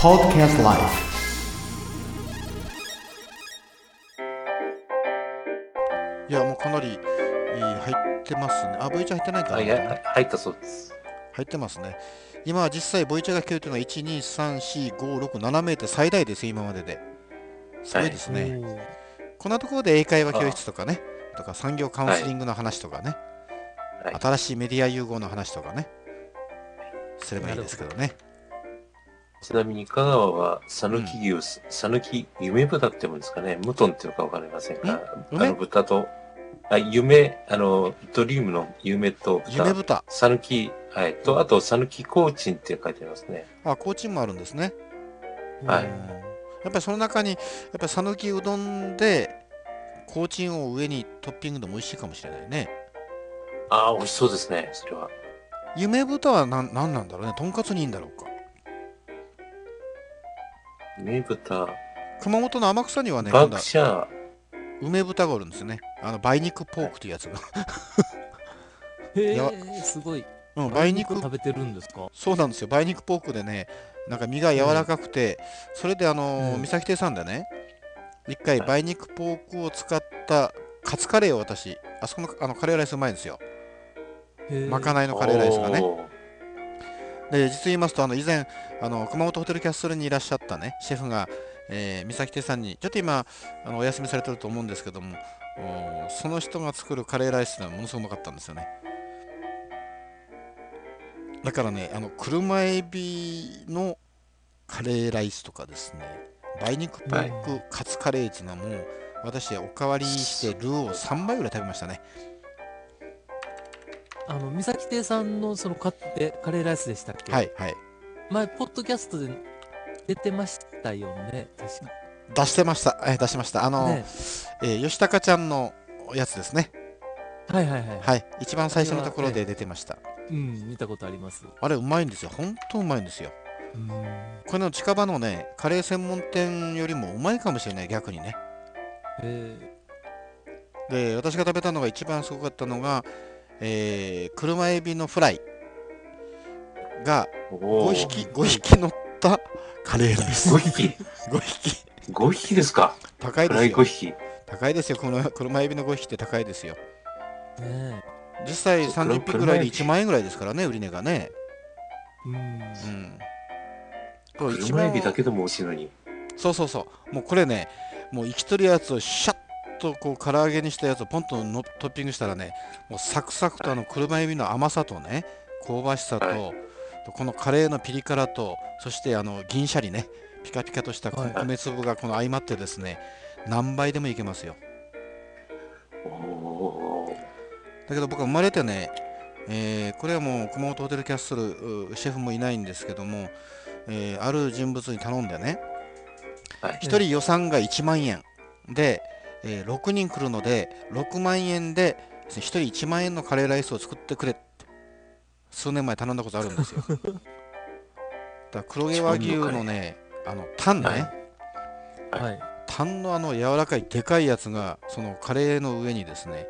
Podcast Life. いやもうかなりいい入ってますね。あボイチャ入ってないかな。あいや入ったそうです。入ってますね。今は実際ボイチャが聞けるというのは1234567メートル最大です今までで。すごいですね、こんなところで英会話教室とかねとか産業カウンセリングの話とかね、はい。新しいメディア融合の話とかね。すればいいですけどねちなみに香川は讃岐牛、讃岐夢豚って言うんですかね、ムトンっていうのかわかりませんが、あ梅？の豚と、あ夢、あの、ドリームの夢と夢豚、豚讃岐、はい、と、あと讃岐コーチンって書いてありますね。あコーチンもあるんですね。はい。うん。やっぱりその中にやっぱり讃岐うどんでコーチンを上にトッピングでも美味しいかもしれないね。ああ、美味しそうですね、それは。夢豚は何なんなんだろうね。とんかつにいいんだろうか夢豚、熊本の天草にはねバクシャー、梅豚があるんですね。あの梅肉ポークというやつが。へえ、すごい。うん梅肉食べてるんですか？そうなんですよ。梅肉ポークでねなんか身が柔らかくて、それであのーうん。三崎亭さんでね。一回はい。梅肉ポークを使ったカツカレーを私あそこのあのカレーライスうまいんですよ。まかなないのカレーライスがねで実を言いますとあの以前あの熊本ホテルキャッスルにいらっしゃったねシェフが、えー、三崎亭さんにちょっと今あのお休みされてると思うんですけどもその人が作るカレーライスがものすごくうまかったんですよね。だからねあの車エビのカレーライスとかですね梅肉ポークカツカレーっていうのはもう私おかわりしてルーを3杯ぐらい食べましたねあの、三崎亭さんのそのカえカレーライスでしたっけ？はいはい前、ポッドキャストで出てましたよね、確か。出してました、えー出しましたあの、ね、えー吉高ちゃんのやつですねはいはいはい。はい、一番最初のところで出てました。うん、見たことあります。あれ、うまいんですよ。本当うまいんですよ。うん。これの近場のね、カレー専門店よりもうまいかもしれない、逆にね。へで、私が食べたのが一番すごかったのが、えー、車エビのフライが5おー匹、5匹乗ったカレーライス。5匹？5匹。5匹ですか？高いフライ5ですよ。匹。高いですよ。この車エビの5匹って高いですよ。え。ね実際そう30匹ぐらいで1万円ぐらいですからね、売り値がね。え。うん。うん。これ一車エ番ビだけでも美味しいのに。そうそうそう。もうこれね、もう生きとるやつをシャッとこう唐揚げにしたやつをポンとのトッピングしたらね、もうサクサクとあの車エビの甘さとね、香ばしさと、はこのカレーのピリ辛と、そしてあの銀シャリね、ピカピカとしたはい米粒がこの相まってですね、何倍でもいけますよ。だけど僕は生まれてね、えーこれはもう熊本ホテルキャッスルうシェフもいないんですけども、えーある人物に頼んでね、はい。1人予算が1万円で、えー6人来るので6万円で1人1万円のカレーライスを作ってくれって数年前頼んだことあるんですよ。だ黒毛和牛のねあのタンね、はい。はい。タンのあの柔らかいでかいやつがそのカレーの上にですね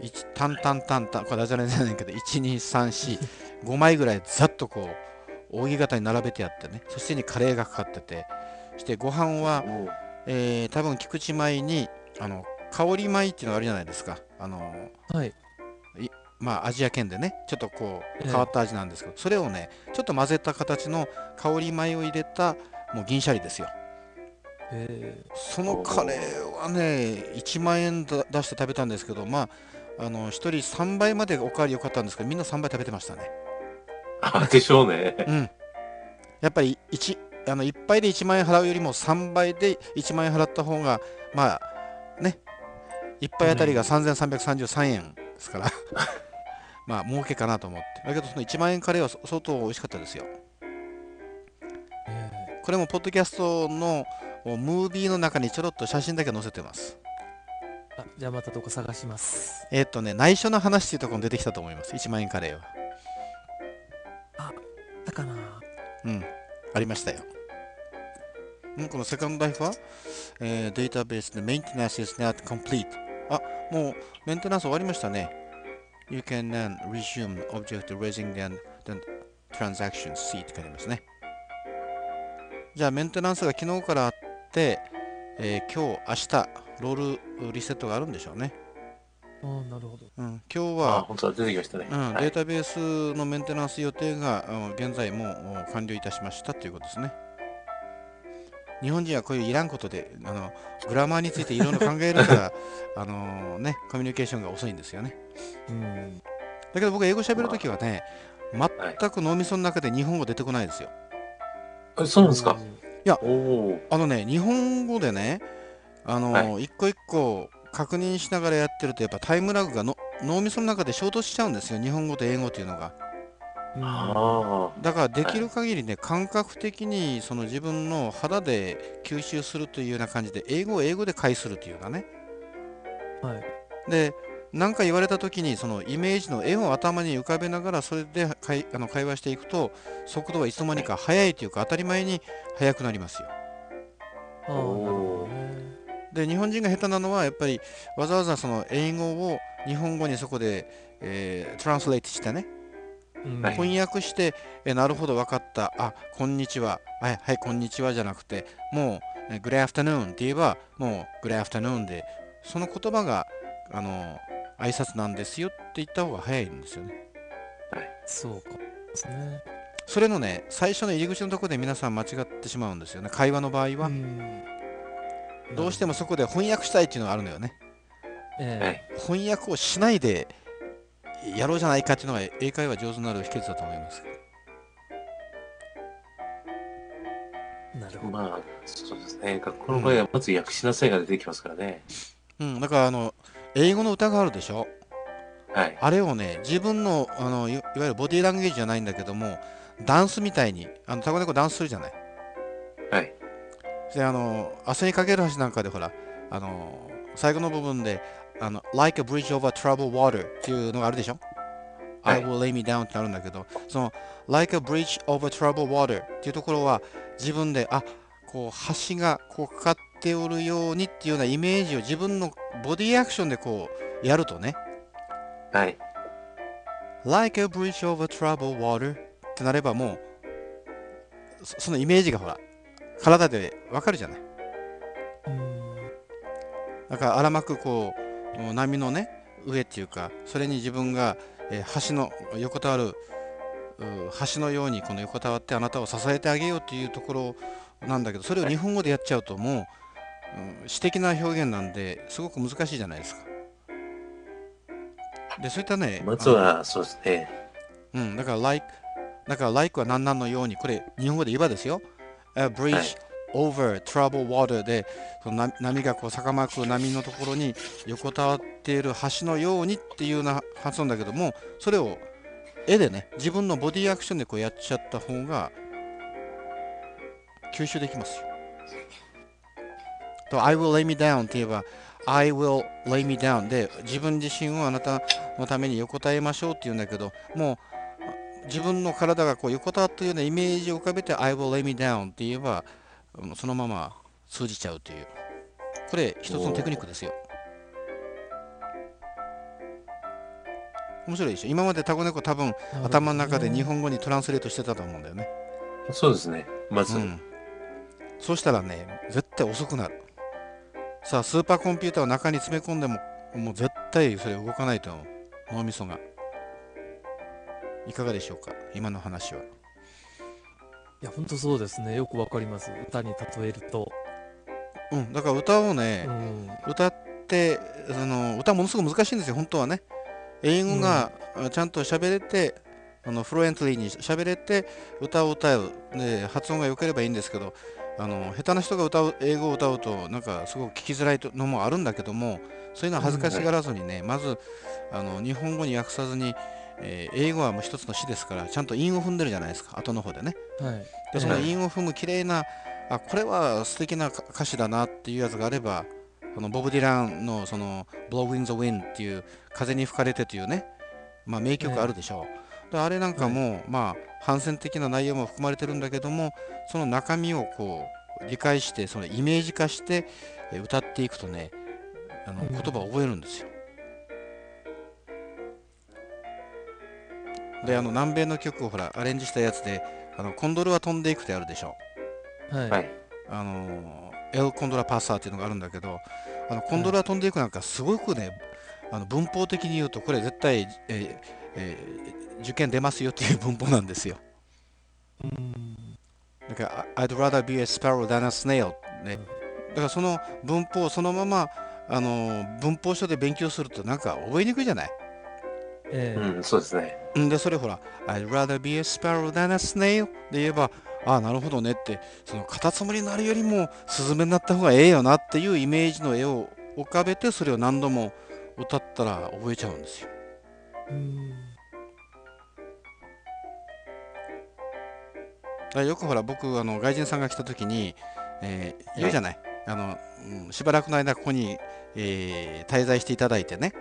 一タンタンタンタンこれダジャレじゃないけど12345枚ぐらいざっとこう扇形に並べてあってね。そしてにカレーがかかってて。そしてご飯はえー、多分菊池米にあの香り米っていうのがあるじゃないですか。あのはい。まあアジア圏でねちょっとこうええ変わった味なんですけど、それをねちょっと混ぜた形の香り米を入れたもう銀シャリですよ。へそのカレーはね1万円だ出して食べたんですけどまああの1人3倍までおかわり良かったんですけどみんな3倍食べてましたね。あでしょうね。うん。やっぱり1あの1杯で1万円払うよりも3倍で1万円払った方がまあね。1杯あたりが3333円ですから。まあ儲けかなと思って。だけどその1万円カレーはそ相当美味しかったですよ。え。これもポッドキャストのムービーの中にちょろっと写真だけ載せてます。あ、じゃあまたどこ探します。えーっとね内緒の話っていうところに出てきたと思います。1万円カレーは。だかなうん。ありましたよ。うんこのセカンドライフは、えーデータベースで Maintenance is not complete あもうメンテナンス終わりましたね。You can then resume object raising then, then transaction C って書いてますね。じゃあメンテナンスが昨日からあって、えー今日明日ロールリセットがあるんでしょうね、ああ、なるほど。うん、今日あ、は本当だ、出てきましたね。うん、はい。データベースのメンテナンス予定がうん現在もう完了いたしましたということですね。日本人はこういういらんことであのグラマーについていろいろ考えるから あの、ね、コミュニケーションが遅いんですよね。うん。だけど僕英語喋るときはね、全く脳みその中で日本語出てこないですよ。えそうなんですか？やおお。あのね、日本語でね、あの、は一個一個確認しながらやってるとやっぱタイムラグがの脳みその中で衝突しちゃうんですよ、日本語と英語というのが。うん。あだからできる限りね、感覚的にその自分の肌で吸収するというような感じで、英語を英語で返するというかね。はい。で、何か言われた時に、そのイメージの絵を頭に浮かべながら、それで会あの会話していくと、速度はいつの間にか速いというか、当たり前に速くなりますよ。ああ、なるほどね。で、日本人が下手なのは、やっぱりわざわざその英語を日本語にそこで、えートランスレートしてね、うん。はい。翻訳して、えなるほど分かった。あこんにちは。はいはいこんにちはじゃなくてもうえ Good afternoon って言えばもう Good afternoon でその言葉があの挨拶なんですよって言った方が早いんですよね。そうか。ですね。それのね最初の入り口のところで皆さん間違ってしまうんですよね。会話の場合は、うん。どうしてもそこで翻訳したいっていうのがあるのよね。えはえい。翻訳をしないでやろうじゃないかっていうのが英会話上手になる秘訣だと思いますなるほど。まあ、そうですね。学校の場合はまず訳しなさいが出てきますからね。うんだからあの英語の歌があるでしょ？はい。あれをね、自分のあのいいわゆるボディーランゲージじゃないんだけども、ダンスみたいに、あのタコネコダンスするじゃない？はい。で、あの、汗にかける橋なんかでほら、あの、最後の部分で、あの、like a bridge over troubled water っていうのがあるでしょ？はい I will lay me down ってあるんだけど、その、like a bridge over troubled water っていうところは、自分で、あこう、橋がこうかかっておるようにっていうようなイメージを自分のボディアクションでこう、やるとね、はい。Like a bridge over troubled water ってなればもうそそのイメージがほら体でわかるじゃないうんだから荒まくこう波のね上っていうかそれに自分が、えー橋の横たわるう橋のようにこの横たわってあなたを支えてあげようっていうところなんだけどそれを日本語でやっちゃうともう、うん詩的な表現なんですごく難しいじゃないですかでそういったねまずは、そうですね。うん、だから、like、だから、like は何々のように、これ、日本語で言えばですよ。A bridge、はい over troubled water で、その波波がこう逆まく波のところに横たわっている橋のようにっていうような発音だけども、それを絵でね、自分のボディアクションでこうやっちゃった方が吸収できますよ。と、I will lay me down って言えば、I will lay me down で自分自身をあなたのために横たえましょうって言うんだけど、もう自分の体がこう横たわっているようなイメージを浮かべて I will lay me down って言えば、そのまま通じちゃうという。これ一つのテクニックですよ。面白いでしょ？今までタコネコ多分頭の中で日本語にトランスレートしてたと思うんだよね。そうですね。まず、うん。そうしたらね、絶対遅くなる。さあ、スーパーコンピューターを中に詰め込んでも、もう絶対それ動かないと思う。脳みそが。いかがでしょうか？今の話は。いや、本当そうですね。よくわかります。歌に例えると。うん、だから歌をねう、ん。歌ってその歌ものすごく難しいんですよ本当はね英語があちゃんと喋れて、あのフロエントリーに喋れて歌を歌うで発音が良ければいいんですけどあの下手な人が歌う英語を歌うとなんかすごく聞きづらいのもあるんだけどもそういうのは恥ずかしがらずにね、まずあの日本語に訳さずに、えー英語はもう一つの詩ですからちゃんと韻を踏んでるじゃないですか後の方でね。はい。でそのはい韻を踏む綺麗なあこれは素敵な歌歌詞だなっていうやつがあればあのボブ・ディランのその「Blow in the Wind」っていう「風に吹かれて」というね、まあ、名曲あるでしょう、であれなんかも、まあ反戦的な内容も含まれてるんだけどもその中身をこう理解してそのイメージ化してえ歌っていくとねあのうん。言葉を覚えるんですよ、であの南米の曲をほらアレンジしたやつで「あのコンドルは飛んでいく」ってあるでしょはい。はい。あのエルコンドラパッサーっていうのがあるんだけどあのコンドラ飛んでいくなんかすごくねあの文法的に言うとこれ絶対、えーえー受験出ますよっていう文法なんですようん。だから I'd rather be a sparrow than a snail ねだからその文法をそのままあの文法書で勉強するとなんか覚えにくいじゃない？ええうん、そうですね。んでそれほら I'd rather be a sparrow than a snail で言えばああなるほどねってそのカタツムリになるよりもスズメになった方がええよなっていうイメージの絵を浮かべてそれを何度も歌ったら覚えちゃうんですようん。だよくほら僕あの外人さんが来た時に、えー言うじゃない、あのうんしばらくの間ここに、えー滞在していただいてね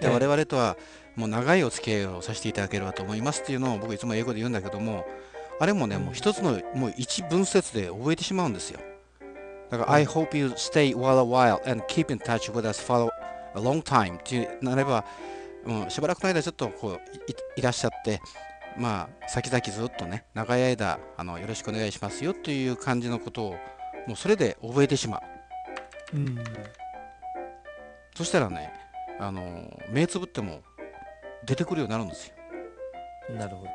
でええ。我々とはもう長いお付き合いをさせていただければと思いますっていうのを僕いつも英語で言うんだけどもあれもねもう一つのもう一文節で覚えてしまうんですよ。だから、うん。I hope you stay while a while and keep in touch with us for a long time ってなれば、うん、しばらくの間ちょっとこういらっしゃってまあ先々ずっとね長い間あのよろしくお願いしますよっていう感じのことをもうそれで覚えてしまう。うん。そしたらねあの目つぶっても出てくるようになるんですよ。なるほどね。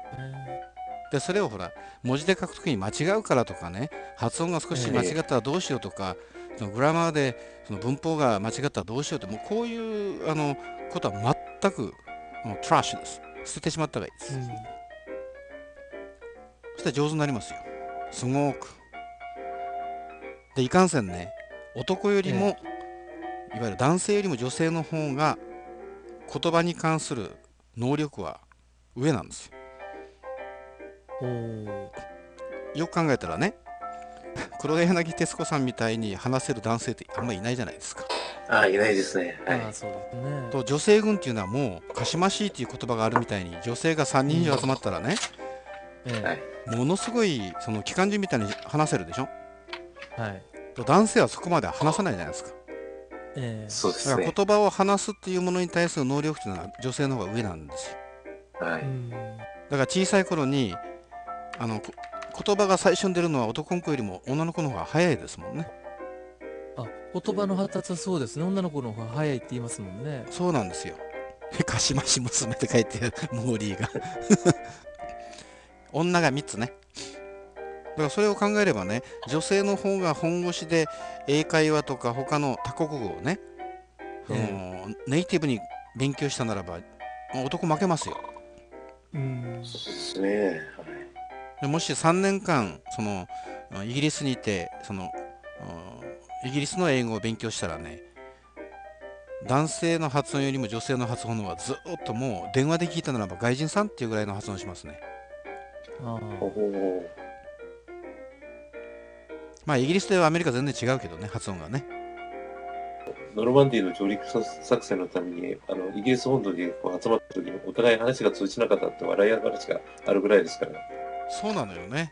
でそれをほら文字で書くときに間違うからとかね発音が少し間違ったらどうしようとか、そのグラマーでその文法が間違ったらどうしようってもうこういうあのことは全くもうトラッシュです。捨ててしまった方がいいです、うん。そしたら上手になりますよ。すごく。でいかんせんね男よりも、いわゆる男性よりも女性の方が言葉に関する能力は上なんですよよく考えたらね黒柳徹子さんみたいに話せる男性ってあんまりいないじゃないですかああ、いないですね。はいあ。あ、そうですね。と女性軍っていうのはもうかしましいっていう言葉があるみたいに女性が3人以上集まったらね、えはいえ。ものすごいその機関銃みたいに話せるでしょ？はい。と男性はそこまで話さないじゃないですかええ。そうですね。だから言葉を話すっていうものに対する能力っていうのは女性の方が上なんですよはい。うん。だから小さい頃にあのこ言葉が最初に出るのは男の子よりも女の子の方が早いですもんねあ、言葉の発達はそうですね。女の子の方が早いって言いますもんね。そうなんですよかしまし娘って書いてるモーリーが 女が3つねだからそれを考えればね女性の方が本腰で英会話とか他の多国語をね、そのネイティブに勉強したならば男負けますようん。そうですね。でもし3年間そのイギリスにいてそのうんイギリスの英語を勉強したらね男性の発音よりも女性の発音の方がずっともう電話で聞いたならば外人さんっていうぐらいの発音しますねあ。まあイギリスではアメリカ全然違うけどね発音がねノルマンディーの上陸作戦のために、あの、イギリス本土にこう集まった時にお互い話が通じなかったって笑い話があるぐらいですから。そうなのよね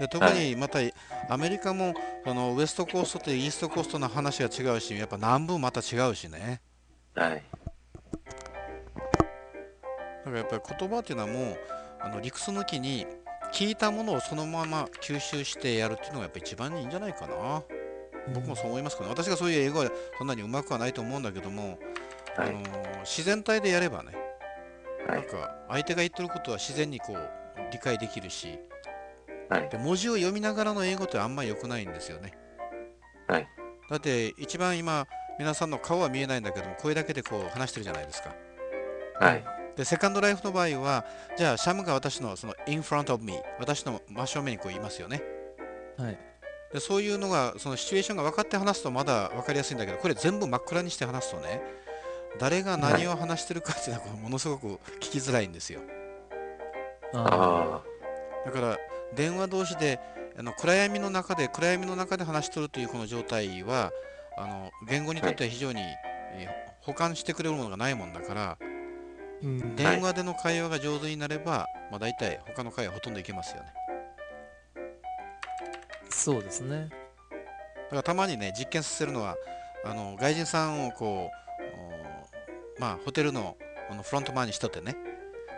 で特にまたアメリカもそのウエストコーストとイーストコーストの話が違うしやっぱ南部もまた違うしねはい。だからやっぱり言葉っていうのはもうあの理屈抜きに聞いたものをそのまま吸収してやるっていうのがやっぱ一番いいんじゃないかな。僕もそう思いますけど、私がそういう英語はそんなにうまくはないと思うんだけども、はい。あの自然体でやればね、はい。なんか相手が言ってることは自然にこう理解できるし、はい。で文字を読みながらの英語ってあんまり良くないんですよね。はい。だって一番今皆さんの顔は見えないんだけども声だけでこう話してるじゃないですか。はい。でセカンドライフの場合はじゃあシャムが私のその in front of me 私の真正面にこう言いますよね。はい。でそういうのがそのシチュエーションが分かって話すとまだ分かりやすいんだけどこれ全部真っ暗にして話すとね誰が何を話してるかっていうのはものすごく聞きづらいんですよああだから電話同士であの暗闇の中で暗闇の中で話しとるというこの状態はあの言語にとっては非常に、えー補完してくれるものがないもんだからあ。うん。電話での会話が上手になれば、まあ、大体他の会話ほとんどいけますよね。そうですね。だからたまにね実験させるのはあの外人さんをこうおまあホテルのあのフロントマンにしとってね。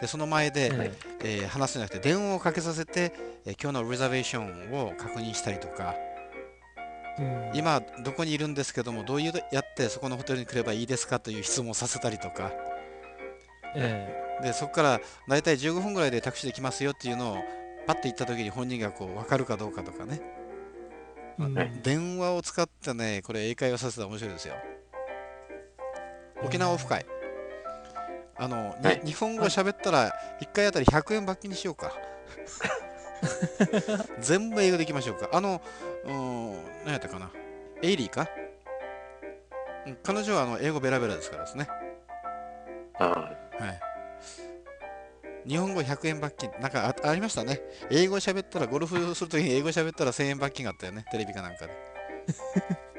でその前で、ええ。ー話すんじゃなくて電話をかけさせて、えー今日のリザベーションを確認したりとか。えうん。今どこにいるんですけどもどういうやってそこのホテルに来ればいいですかという質問をさせたりとかえでそこから大体15分ぐらいでタクシーで来ますよっていうのをパッて行った時に本人がこう分かるかどうかとかね。えうん。はい電話を使ってねこれ英会話させたら面白いですよ。沖縄オフ会。あの、にはい。日本語喋ったら1回あたり100円罰金にしようか。全部英語でいきましょうか。あのうーん何やったかな。エイリーか？うん彼女はあの英語ベラベラですからですね。あはい日本語100円罰金なんかあありましたね英語喋ったらゴルフするときに英語喋ったら1000円罰金があったよねテレビかなんかで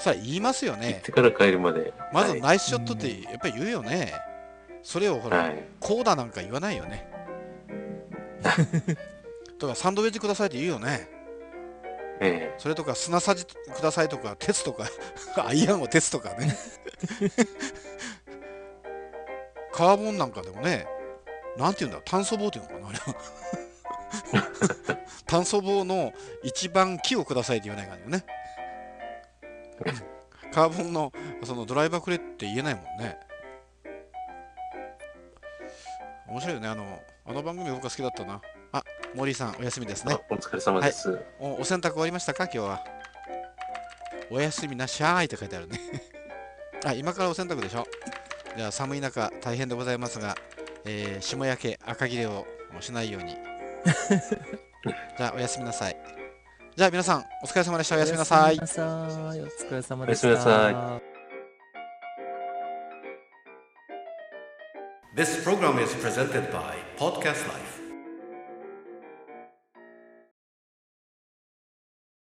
さあ言いますよあ、行っねてから帰るまで。まずはいナイスショットってやっぱり言うよね。それをほら、はい。こうだなんか言わないよね。とか、サンドウェッジくださいって言うよね。えそれとか、砂さじくださいとか、鉄とか、アイアンを鉄とかね。カーボンなんかでもね、なんて言うんだ、炭素棒っていうのかな、あれは。炭素棒の一番木をくださいって言わないからね。カーボンのそのドライバーくれって言えないもんね。面白いよね、あの、あの番組僕は好きだったな。あ、森さん、お休みですね。お疲れ様です。おお洗濯終わりましたか？今日は。おやすみなしゃーいって書いてあるね。あ、今からお洗濯でしょ。じゃあ寒い中大変でございますが、えー霜焼け、赤切れをしないように。じゃあおやすみなさい。じゃあ皆さん、お疲れ様でした。おやすみなさいお疲れ様でした。おやすみなさ This program is presented by Podcast Life.